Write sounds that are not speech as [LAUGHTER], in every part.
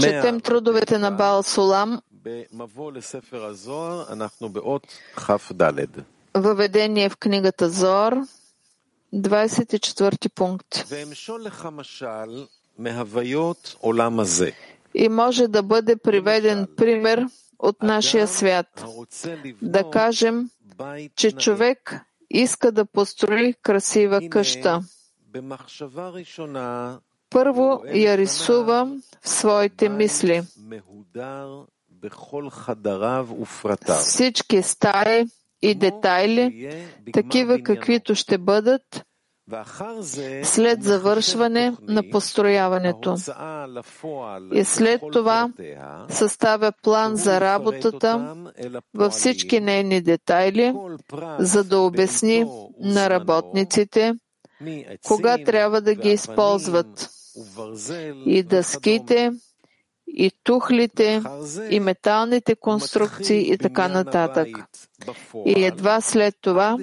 Четем трудовете на Баал Сулам Въведение в книгата Зор, 24 пункт. И може да бъде приведен пример от нашия свят. Да кажем, че човек иска да построи красива къща. Първо я рисувам в своите мисли. Всички стаи и детайли, такива каквито ще бъдат след завършване на построяването. И след това съставя план за работата във всички нейни детайли, за да обясни на работниците кога трябва да ги използват. И дъските, и тухлите, и металните конструкции и така нататък. И едва след това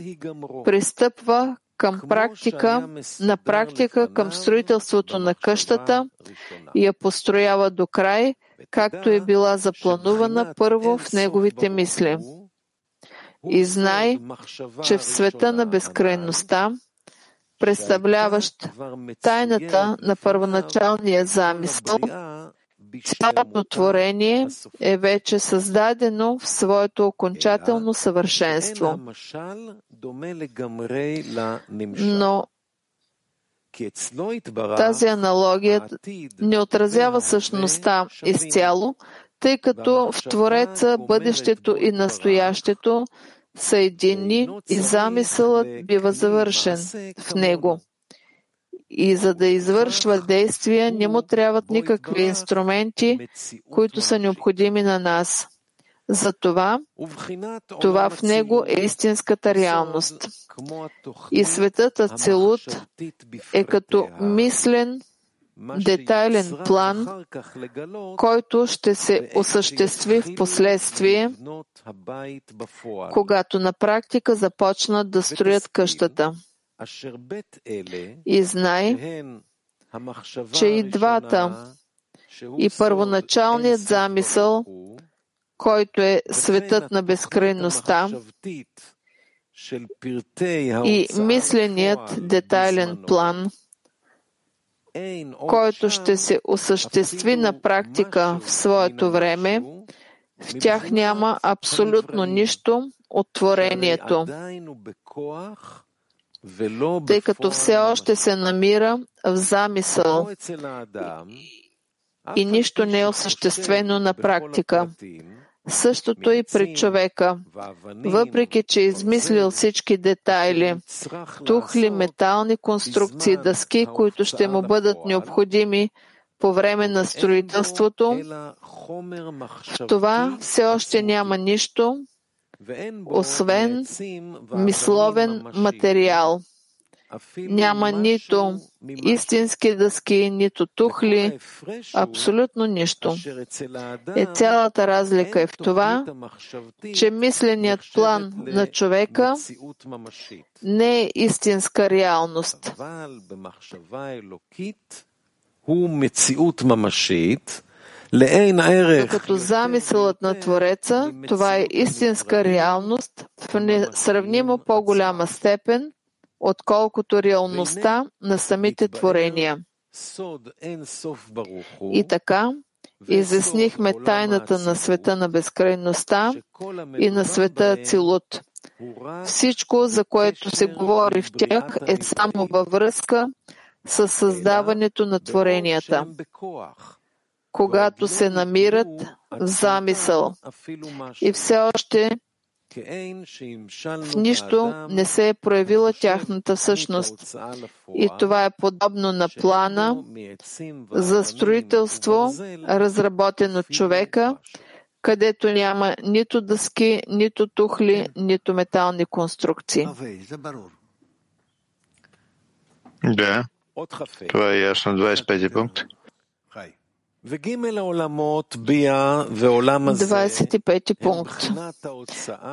пристъпва към практика, на практика към строителството на къщата и я построява до край, както е била запланувана първо в неговите мисли. И знай, че в света на безкрайността представляващ тайната на първоначалния замисъл, цялото творение е вече създадено в своето окончателно съвършенство. Но тази аналогия не отразява същността изцяло, тъй като в Твореца бъдещето и настоящето съедини и замисълът бива завършен в него. И за да извършва действия, не му трябват никакви инструменти, които са необходими на нас. Затова това в него е истинската реалност. И светът Ацелут е като мислен детайлен план, който ще се осъществи в последствие, когато на практика започнат да строят къщата. И знай, че и двата, и първоначалният замисъл, който е светът на безкрайността, и мисленият детайлен план – който ще се осъществи на практика в своето време, в тях няма абсолютно нищо от творението, тъй като все още се намира в замисъл и нищо не е осъществено на практика. Същото и при човека. Въпреки, че е измислил всички детайли, тухли, метални конструкции, дъски, които ще му бъдат необходими по време на строителството, в това все още няма нищо, освен мисловен материал. Няма нито истински дъски, нито тухли, абсолютно нищо. И е, цялата разлика е в това, че мисленият план на човека не е истинска реалност. Докато замисълът на Твореца, това е истинска реалност в несравнимо по-голяма степен – отколкото реалността на самите творения. И така, изяснихме тайната на света на безкрайността и на света Цилут. Всичко, за което се говори в тях, е само във връзка с създаването на творенията, когато се намират в замисъл. И все още в нищо не се е проявила тяхната същност. И това е подобно на плана за строителство, разработен от човека, където няма нито дъски, нито тухли, нито метални конструкции. Да, това е ясно. 25 пункт. 25 пункт.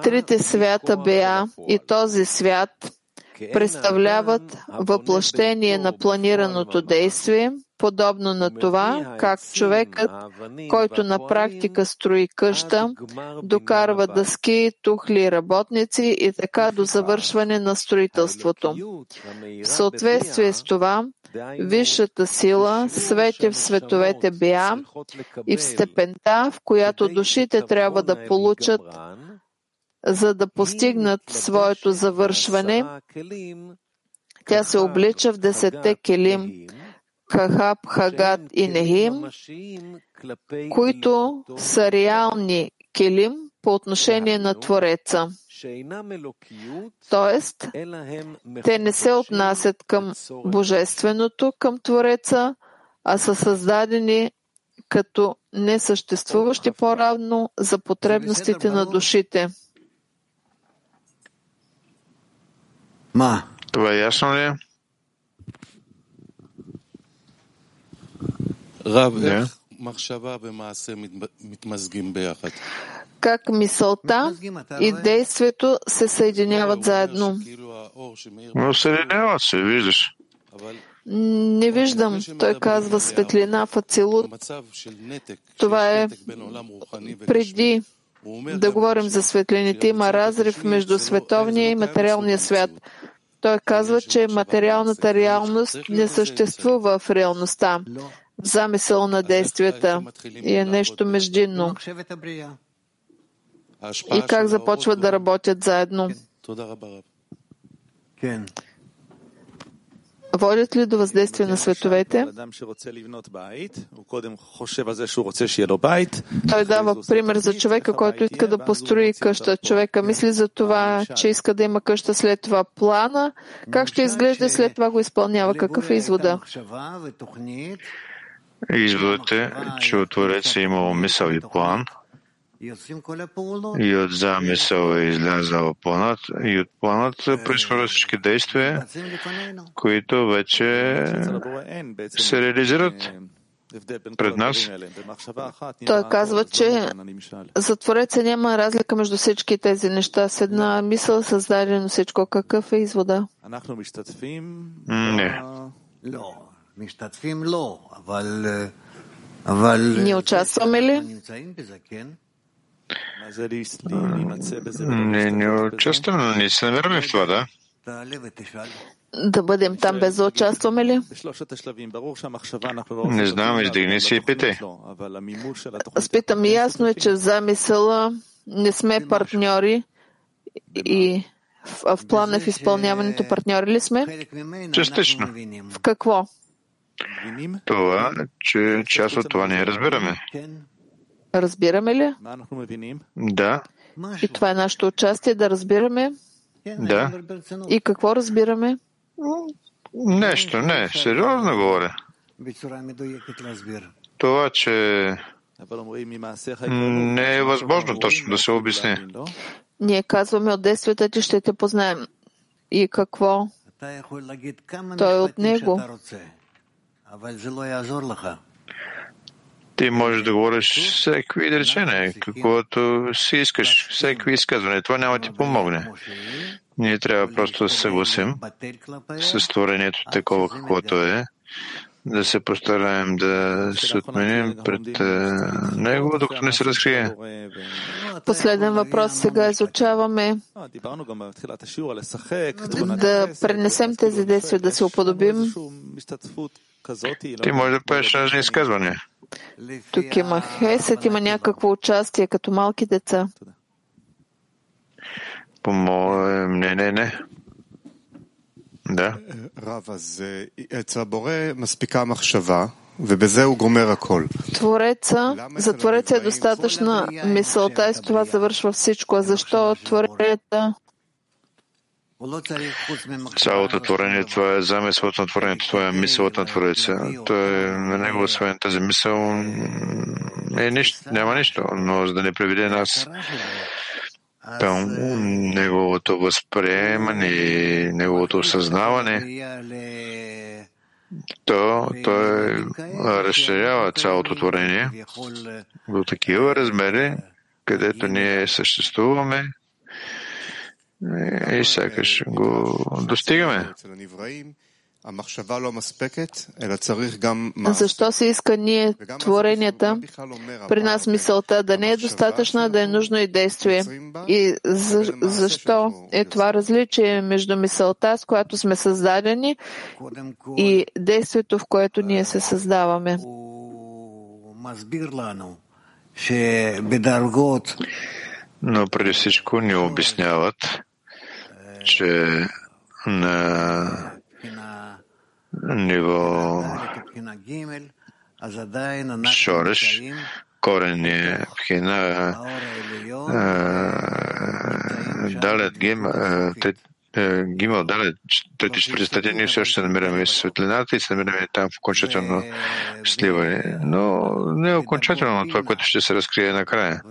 Трите свята Беа и този свят представляват въплъщение на планираното действие – подобно на това, как човекът, който на практика строи къща, докарва дъски, тухли, работници и така до завършване на строителството. В съответствие с това, висшата сила свети в световете Биа и в степента, в която душите трябва да получат, за да постигнат своето завършване, тя се облича в десетте келим, Кахаб, Хагат и Нехим, които са реални келим по отношение на Твореца. Тоест, те не се отнасят към Божественото, към Твореца, а са създадени като несъществуващи по-равно за потребностите на душите. Това е ясно ли? Как мисълта и действието се съединяват заедно. Но съединяват се, виждаш. Не виждам, той казва светлина в ацелут. Това е преди да говорим за светлините. Има разрив между световния и материалния свят. Той казва, че материалната реалност не съществува в реалността замисъл на действията и е нещо междинно. И как започват да работят заедно. Водят ли до въздействие на световете? Той дава пример за човека, който иска да построи къща. Човека мисли за това, че иска да има къща след това плана. Как ще изглежда и след това го изпълнява? Какъв е извода? Изводът е, че от Твореца е имало мисъл и план, и от замисъл е излязал планът, и от планът произхождат всички действия, които вече се реализират пред нас. Той казва, че за Твореца няма разлика между всички тези неща. С една мисъл създадено всичко. Какъв е извода? Не. Ние участваме ли? Не, не участваме, но ние се намираме в това, да. Да бъдем там без да участваме ли? Не знам, издигни си и пите. Аз питам, ясно е, че в замисъла не сме партньори и в, в плана в изпълняването партньори ли сме? Частично. В какво? Това, че част от това ние разбираме. Разбираме ли? Да. И това е нашето участие да разбираме. Да. И какво разбираме? Нещо, не, сериозно говоря. Това, че не е възможно точно да се обясни. Ние казваме от действията ти ще те познаем. И какво? Той е от него. Ти можеш да говориш всеки изречение, каквото си искаш, всеки изказване. Това няма ти помогне. Ние трябва просто да се съгласим с творението такова, каквото е, да се постараем да се отменим пред него, докато не се разкрие. Последен въпрос сега изучаваме да пренесем тези действия, да се уподобим. Ти можеш да правиш разни изказвания. Тук има хесет, има някакво участие като малки деца. По мое мнение, не. Да. Твореца, за Твореца е достатъчна мисълта и с това завършва всичко. А защо Твореца Цялото творение, това е замисълът на творението, това е мисълът на Твореца. Той е на него, освен тази мисъл, е нищо, няма нищо, но за да не приведе нас към неговото възприемане и неговото осъзнаване, то той разширява цялото творение до такива размери, където ние съществуваме и сякаш го достигаме. Защо се иска ние, творенията, при нас мисълта да не е достатъчна, да е нужно и действие? И за, защо е това различие между мисълта, с която сме създадени, и действието, в което ние се създаваме? Но преди всичко ни обясняват, че на ниво шореш, корени, пхина, далет, гим, Гимал, далет, трети, четвърти статия, ние все още намираме светлината и се намираме там в окончателно сливане. Но не е окончателно това, което ще се разкрие накрая.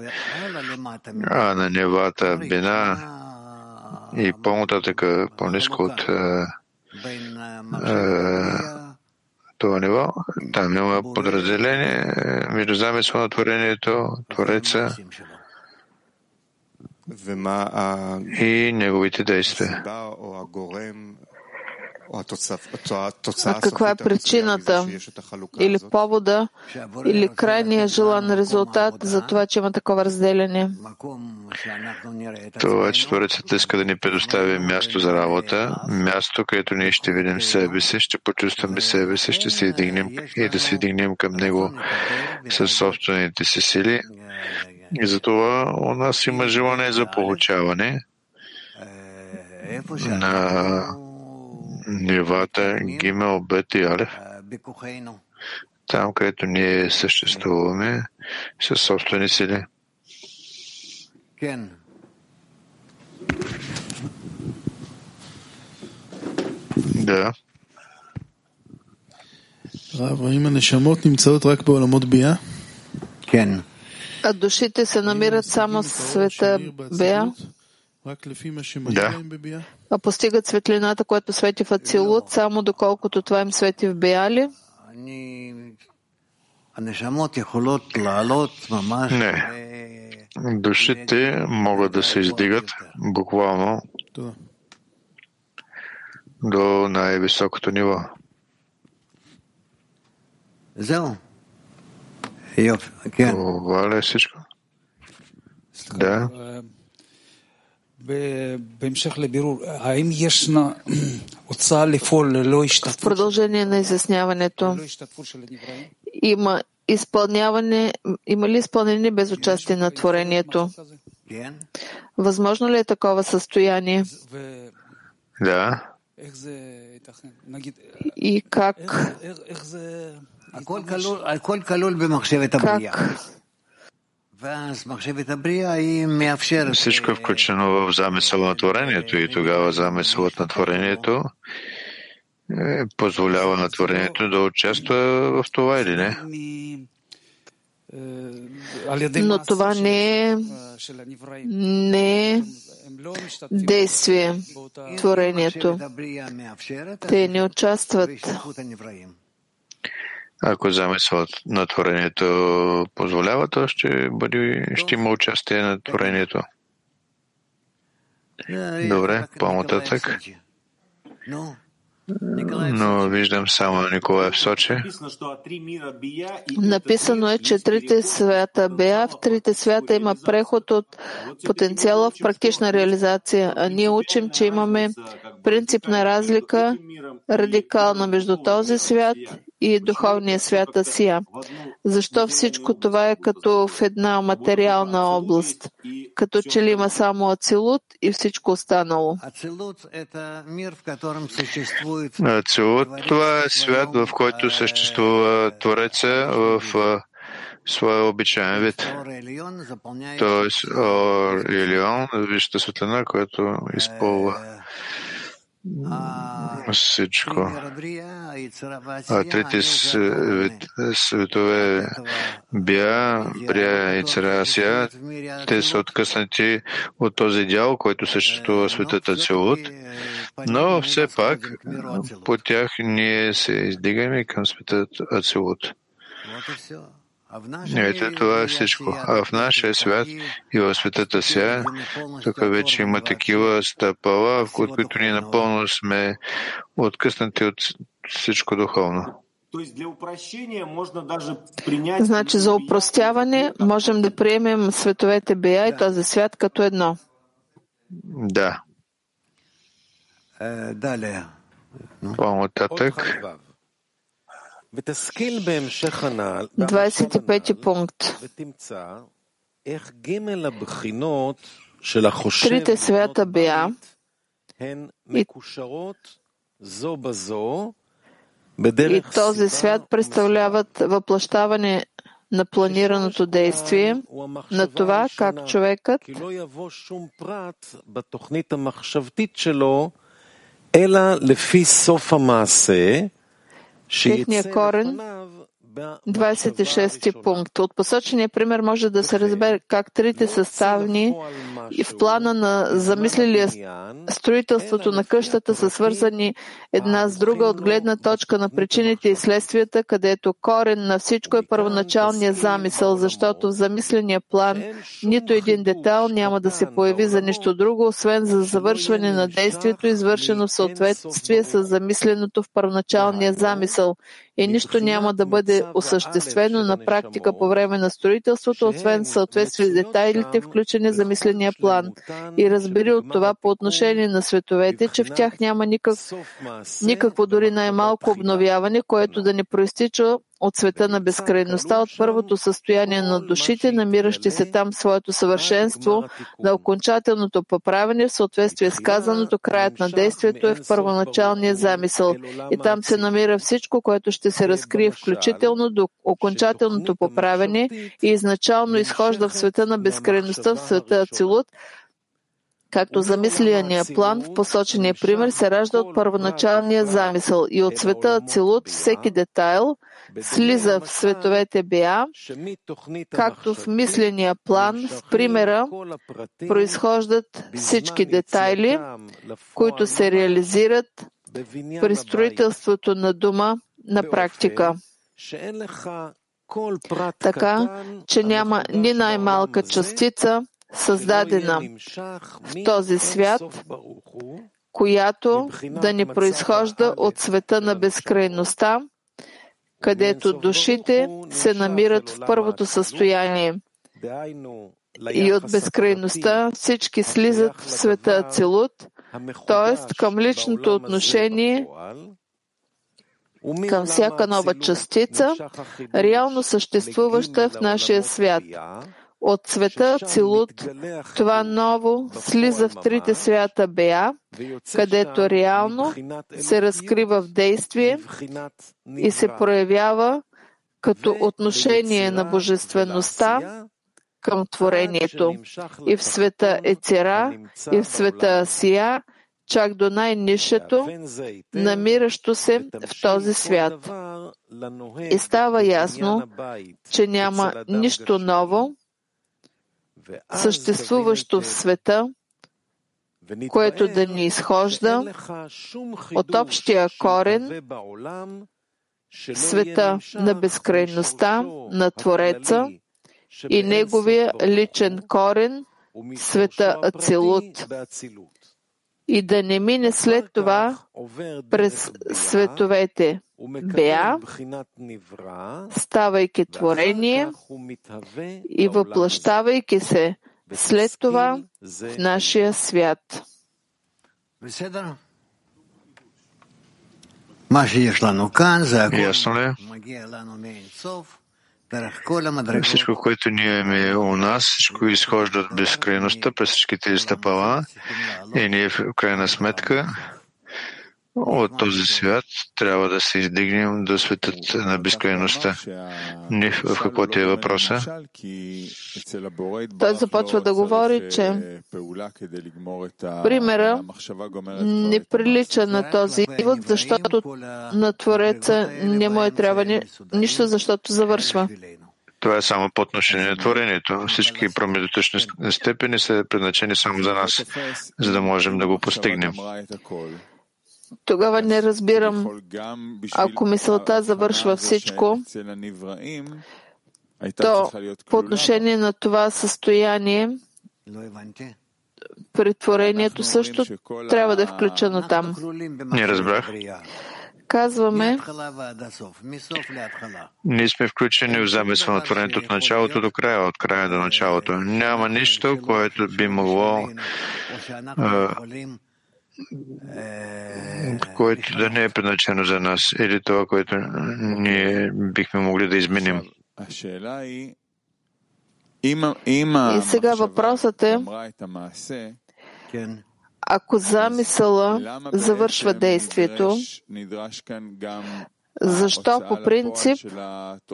А на нивата бина и по-нататък, по-низко от това ниво. Там няма подразделение между замисъл на творението, Твореца и неговите действия. А каква е причината или повода или крайния желан резултат за това, че има такова разделение? Това, че Творецът иска да ни предостави място за работа, място, където ние ще видим себе си, ще почувстваме себе си, ще се издигнем и да се издигнем към Него със собствените си сили. И затова у нас има желание за получаване на нивата Гимел, Бет и Алев, там, където ние съществуваме със собствени сили. Да. רב, האם הנשמות נמצאות רק בעולמות ביאה? כן. А душите се намират само в света Беа? Да. А постигат светлината, която свети в Ацилут, само доколкото това им свети в Беали? Не. Душите могат да се издигат буквално до най-високото ниво. Това ли е всичко? Да. [CLEARS THROAT] В продължение на изясняването има изпълняване, има ли изпълнение без участие на творението? Възможно ли е такова състояние? Да. И как? Как? Всичко е включено в замисъл на творението и тогава замисълът на творението е, позволява на творението да участва в това или не. Но това не е, не е действие, творението. Те не участват ако замисълът на творението позволява, то ще, бъде, ще има участие на творението. Добре, по-нататък. Но виждам само Николай в Сочи. Написано е, че трите свята Беа, в трите свята има преход от потенциала в практична реализация. А ние учим, че имаме принципна разлика, радикална между този свят и духовния свят Асия. Защо всичко това е като в една материална област, като че ли има само Ацилут и всичко останало? Ацилут, това е свят, в който съществува Твореца в своя обичайен вид. Тоест, Ор Илион, вижте светлина, която изпълва всичко. А трите светове Бия, Брия и Царасия, те са откъснати от този дял, който съществува в светът Ацелут, но все пак по тях ние се издигаме към светът Ацелут. Ето това е всичко. А в нашия свят и в светата ся, тук вече има такива стъпала, в които ние напълно сме откъснати от всичко духовно. Значи за упростяване можем да приемем световете Бия и този свят като едно. Да. По-нататък. 25 пункт. Трите свята Бия и, и този свят представляват въплащаване на планираното действие, на това как човекът Техния корен 26 пункт. От посочения пример може да се разбере как трите съставни и в плана на замислилия строителството на къщата са свързани една с друга от гледна точка на причините и следствията, където корен на всичко е първоначалният замисъл, защото в замисления план нито един детайл няма да се появи за нищо друго, освен за завършване на действието, извършено в съответствие с замисленото в първоначалния замисъл и нищо няма да бъде осъществено на практика по време на строителството, освен съответствие с детайлите, включени за мисления план. И разбери от това по отношение на световете, че в тях няма никак, никакво дори най-малко обновяване, което да не проистича от света на безкрайността, от първото състояние на душите, намиращи се там своето съвършенство, на окончателното поправене в съответствие с казаното, краят на действието е в първоначалния замисъл. И там се намира всичко, което ще се разкрие включително до окончателното поправене и изначално изхожда в света на безкрайността, в света Ацилут, както замисления план в посочения пример се ражда от първоначалния замисъл. И от света Ацилут всеки детайл слиза в световете Беа, както в мисления план в примера произхождат всички детайли, които се реализират при строителството на дума на практика. Така, че няма ни най-малка частица, създадена в този свят, която да не произхожда от света на безкрайността, където душите се намират в първото състояние. И от безкрайността всички слизат в света Ацелут, т.е. към личното отношение към всяка нова частица, реално съществуваща в нашия свят. От света Цилут това ново слиза в трите свята Беа, където реално се разкрива в действие и се проявява като отношение на божествеността към творението. И в света Ецера, и в света Асия, чак до най-нишето, намиращо се в този свят. И става ясно, че няма нищо ново, съществуващо в света, което да ни изхожда от общия корен, света на безкрайността на Твореца и неговия личен корен, света Ацелут и да не мине след това през световете Беа, ставайки творение и въплащавайки се след това в нашия свят. Ясно ли? Всичко, което ние имаме у нас, всичко изхожда от безкрайността през всичките стъпала. И ние в крайна сметка от този свят трябва да се издигнем до светът на безкрайността. Не в какво ти е въпроса? Той започва да говори, че примера не прилича на този извод, защото на Твореца не му е трябва нищо, защото завършва. Това е само по отношение на творението. Всички промежуточни степени са предначени само за нас, за да можем да го постигнем. Тогава не разбирам, ако мисълта завършва всичко, то по отношение на това състояние, претворението също трябва да е включено там. Не разбрах. Казваме, Ние сме включени в замисъл на творението от началото до края, от края до началото. Няма нищо, което би могло, което да не е предначено за нас, или това, което ние бихме могли да изменим. и сега въпросът е, ако замисъла завършва действието, защо по принцип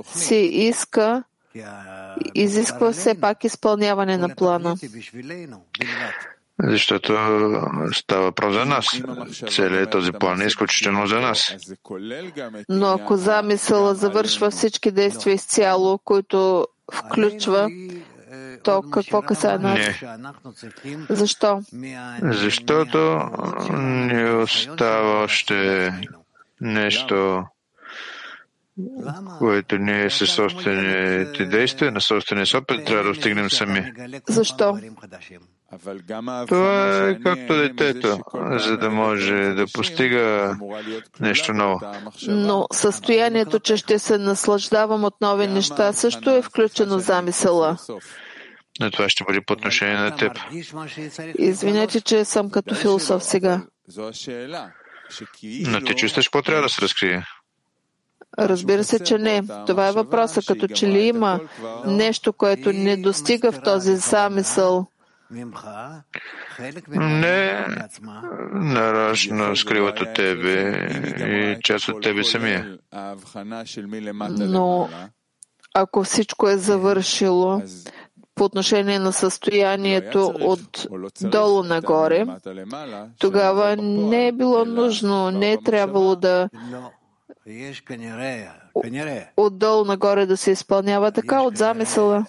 се иска, изисква все пак изпълняване на плана? Защото става въпрос за нас. Целият този план е изключително за нас. Но ако замисъла завършва всички действия изцяло, които включва, то какво касае нас? Не. Защо? Защото ни остава още нещо, което ние със собствените действия, на собствения опит, трябва да достигнем сами. Защо? Това е както детето, за да може да постига нещо ново. Но състоянието, че ще се наслаждавам от нови неща, също е включено в замисъла. Но това ще бъде по отношение на теб. Извинете, че съм като философ сега. Но ти чувстваш какво трябва да се разкрие. Разбира се, че не. Това е въпросът. Като че ли има нещо, което не достига в този замисъл, Не нарочно скриват от тебе и част от тебе самия. но ако всичко е завършило по отношение на състоянието от долу нагоре, тогава не е било нужно, не е трябвало да отдолу нагоре да се изпълнява така от замисъла.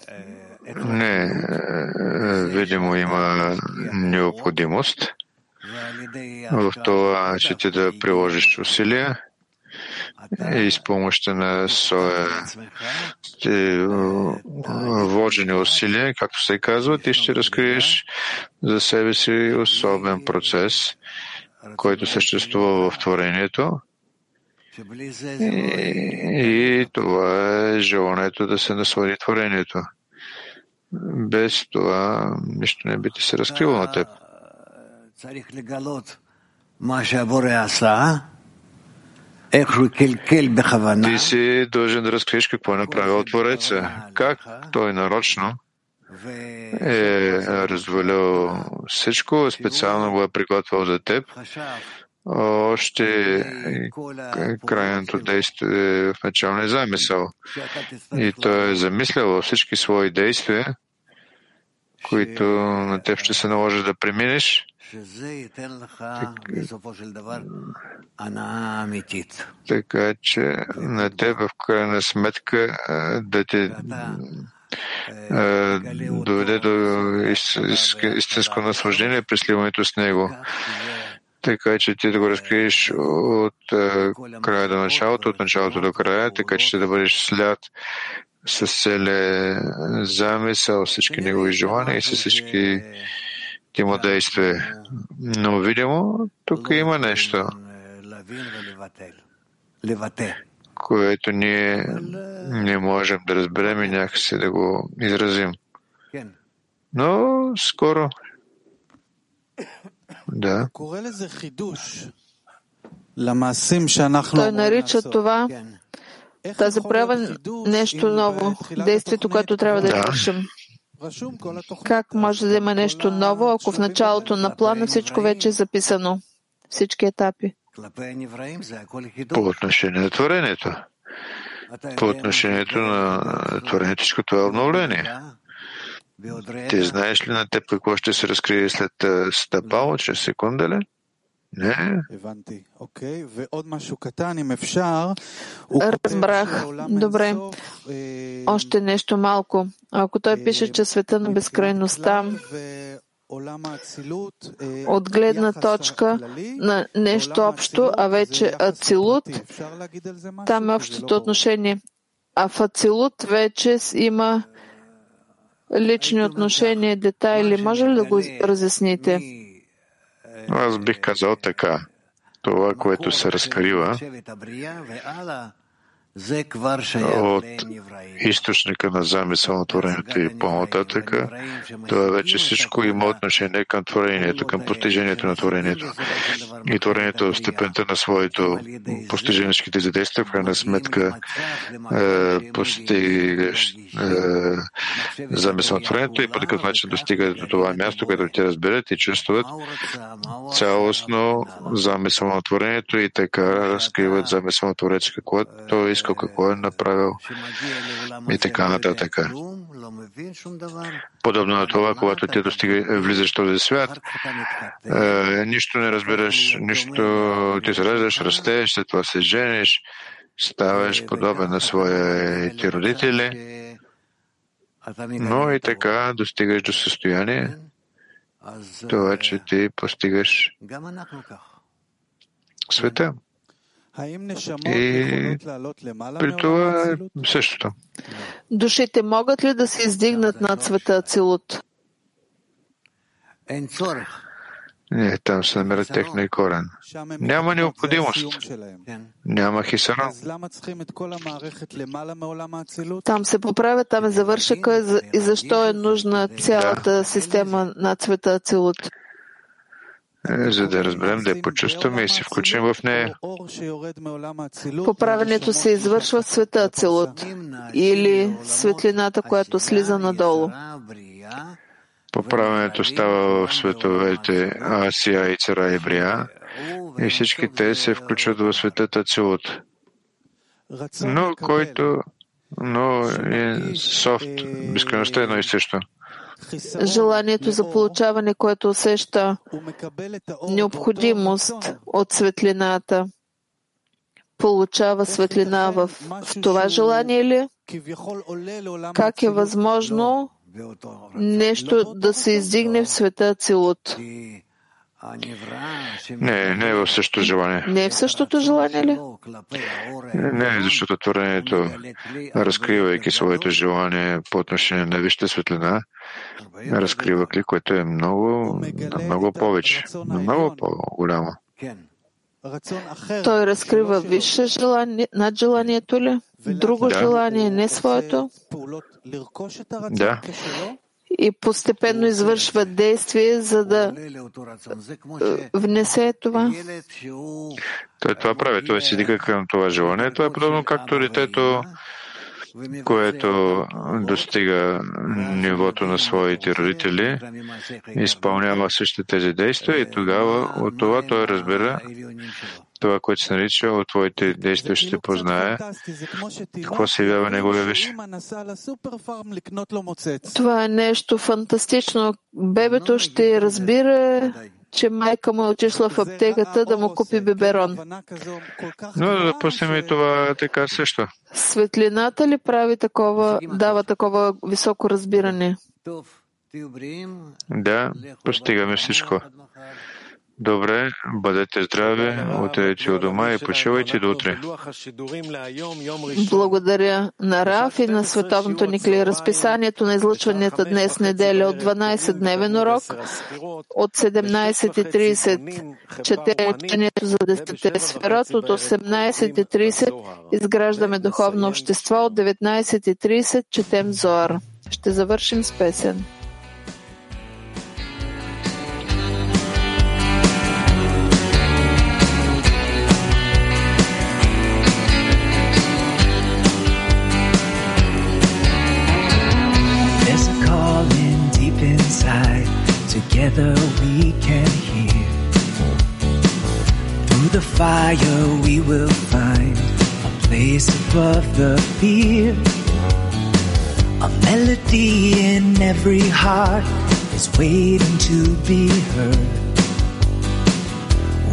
Не, е, видимо има необходимост. В това, че ти да приложиш усилия и с помощта на своя е, вложени усилия, както се казва, ти ще разкриеш за себе си особен процес, който съществува в творението. И, и това е желанието да се наслади творението. Без това нищо не би ти се разкрило на теб. Ти си дължен да разкриеш какво е направил Твореца. Как той нарочно е развалил всичко, специално го е приготвил за теб. Още крайното действие в началния замисъл. И той е замислял всички свои действия, които на теб ще се наложи да преминеш, така. че на теб в крайна сметка да те доведе до истинско наслаждение при сливането с него. Така че ти да го разкриеш от края до началото, от началото до края, така че да бъдеш след с целия замисъл, всички негови желания и с всички му действия. Но видимо, тук има нещо, което ние не можем да разберем и някакси да го изразим. Но скоро. Да. Той нарича това тази проява нещо ново, действието, което трябва да извършим. Как може да има нещо ново, ако в началото на плана всичко вече е записано? Всички етапи. По отношение на творението. По отношението на творението, всичко това е обновление. Ти знаеш ли на теб какво ще се разкрие след стъпало, чрез секунда ли? Не. Разбрах. Добре. Още нещо малко. Ако той пише, че света на безкрайността от гледна точка на нещо общо, а вече Ацилут, там е общото отношение. А в Ацилут вече има лични отношения, детайли. Може ли да го разясните? Аз бих казал така. Това, което се разкрива от източника на замисъл на творението и по-нататък, това вече всичко има отношение към творението, към постижението на творението. И творението в степента на своето постиженските задействия, в крайна сметка е, постигаш е, замисъл на творението и по такъв начин достига до това място, което те разберат и чувстват цялостно замисъл на творението и така разкриват замисъл на творец, какво той иска искал, какво е направил и така нататък. Подобно на това, когато ти достига, влизаш в този свят, е, нищо не разбираш, нищо ти се раждаш, растеш, след това се жениш, ставаш подобен на своите родители, но и така достигаш до състояние, това, че ти постигаш света. И при това е същото. Душите могат ли да се издигнат над света Ацилут? Не, там се намира техния корен. Няма необходимост. Няма хисарон. Там се поправя, там е завършека и защо е нужна цялата система на цвета Ацилут? Е, за да разберем, да я почувстваме и се включим в нея. Поправенето се извършва в света Ацелот или светлината, която слиза надолу. Поправенето става в световете Асия и Цара и Брия и всички те се включват в светът Ацелот. Но който но е софт, безкрайността е едно и също желанието за получаване, което усеща необходимост от светлината, получава светлина в, в това желание ли? Как е възможно нещо да се издигне в света Целут? Не, не е в същото желание. Не е в същото желание ли? Не, защото творението, разкривайки своето желание по отношение на висшата светлина, разкрива ли, което е много, много повече, много по-голямо. Той разкрива висше желание, над желанието ли? Друго да. желание, не своето? Да и постепенно извършва действие, за да внесе това. Той това прави, той се дига към това желание. Това е подобно както детето, което достига нивото на своите родители, изпълнява същите тези действия и тогава от това той разбира това, което се нарича от твоите действия ще познае какво се явява неговия виж. Това е нещо фантастично. Бебето ще разбира, че майка му е отишла в аптеката да му купи биберон. Но да пуснем и това така също. Светлината ли прави такова, дава такова високо разбиране? Да, постигаме всичко. Добре, бъдете здрави, отидете от дома и почивайте до утре. Благодаря на Раф и на Световното Никли. Разписанието на излъчванията днес неделя от 12-дневен урок, от 17.30 чете учението за 10 сферот, от 18.30 изграждаме духовно общество, от 19.30 четем Зоар. Ще завършим с песен. Together we can hear. Through the fire we will find a place above the fear. A melody in every heart is waiting to be heard.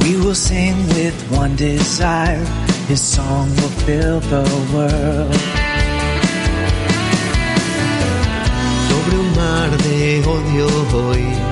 We will sing with one desire, His song will fill the world. Mar de odio hoy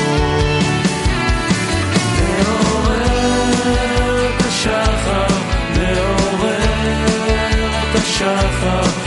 shuffle.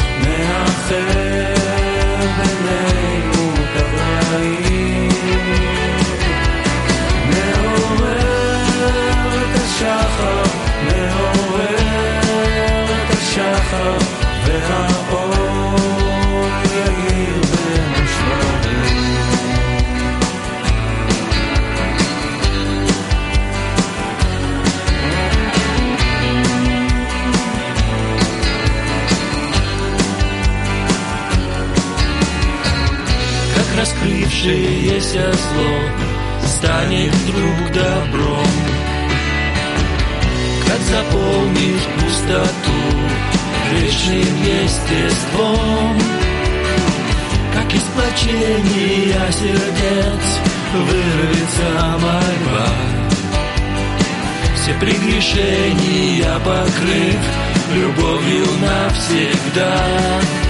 Раскрывшееся зло станет вдруг добром, как заполнит пустоту вечным естеством, как из плачения сердец вырвется мольба. Все прегрешения покрыв любовью навсегда.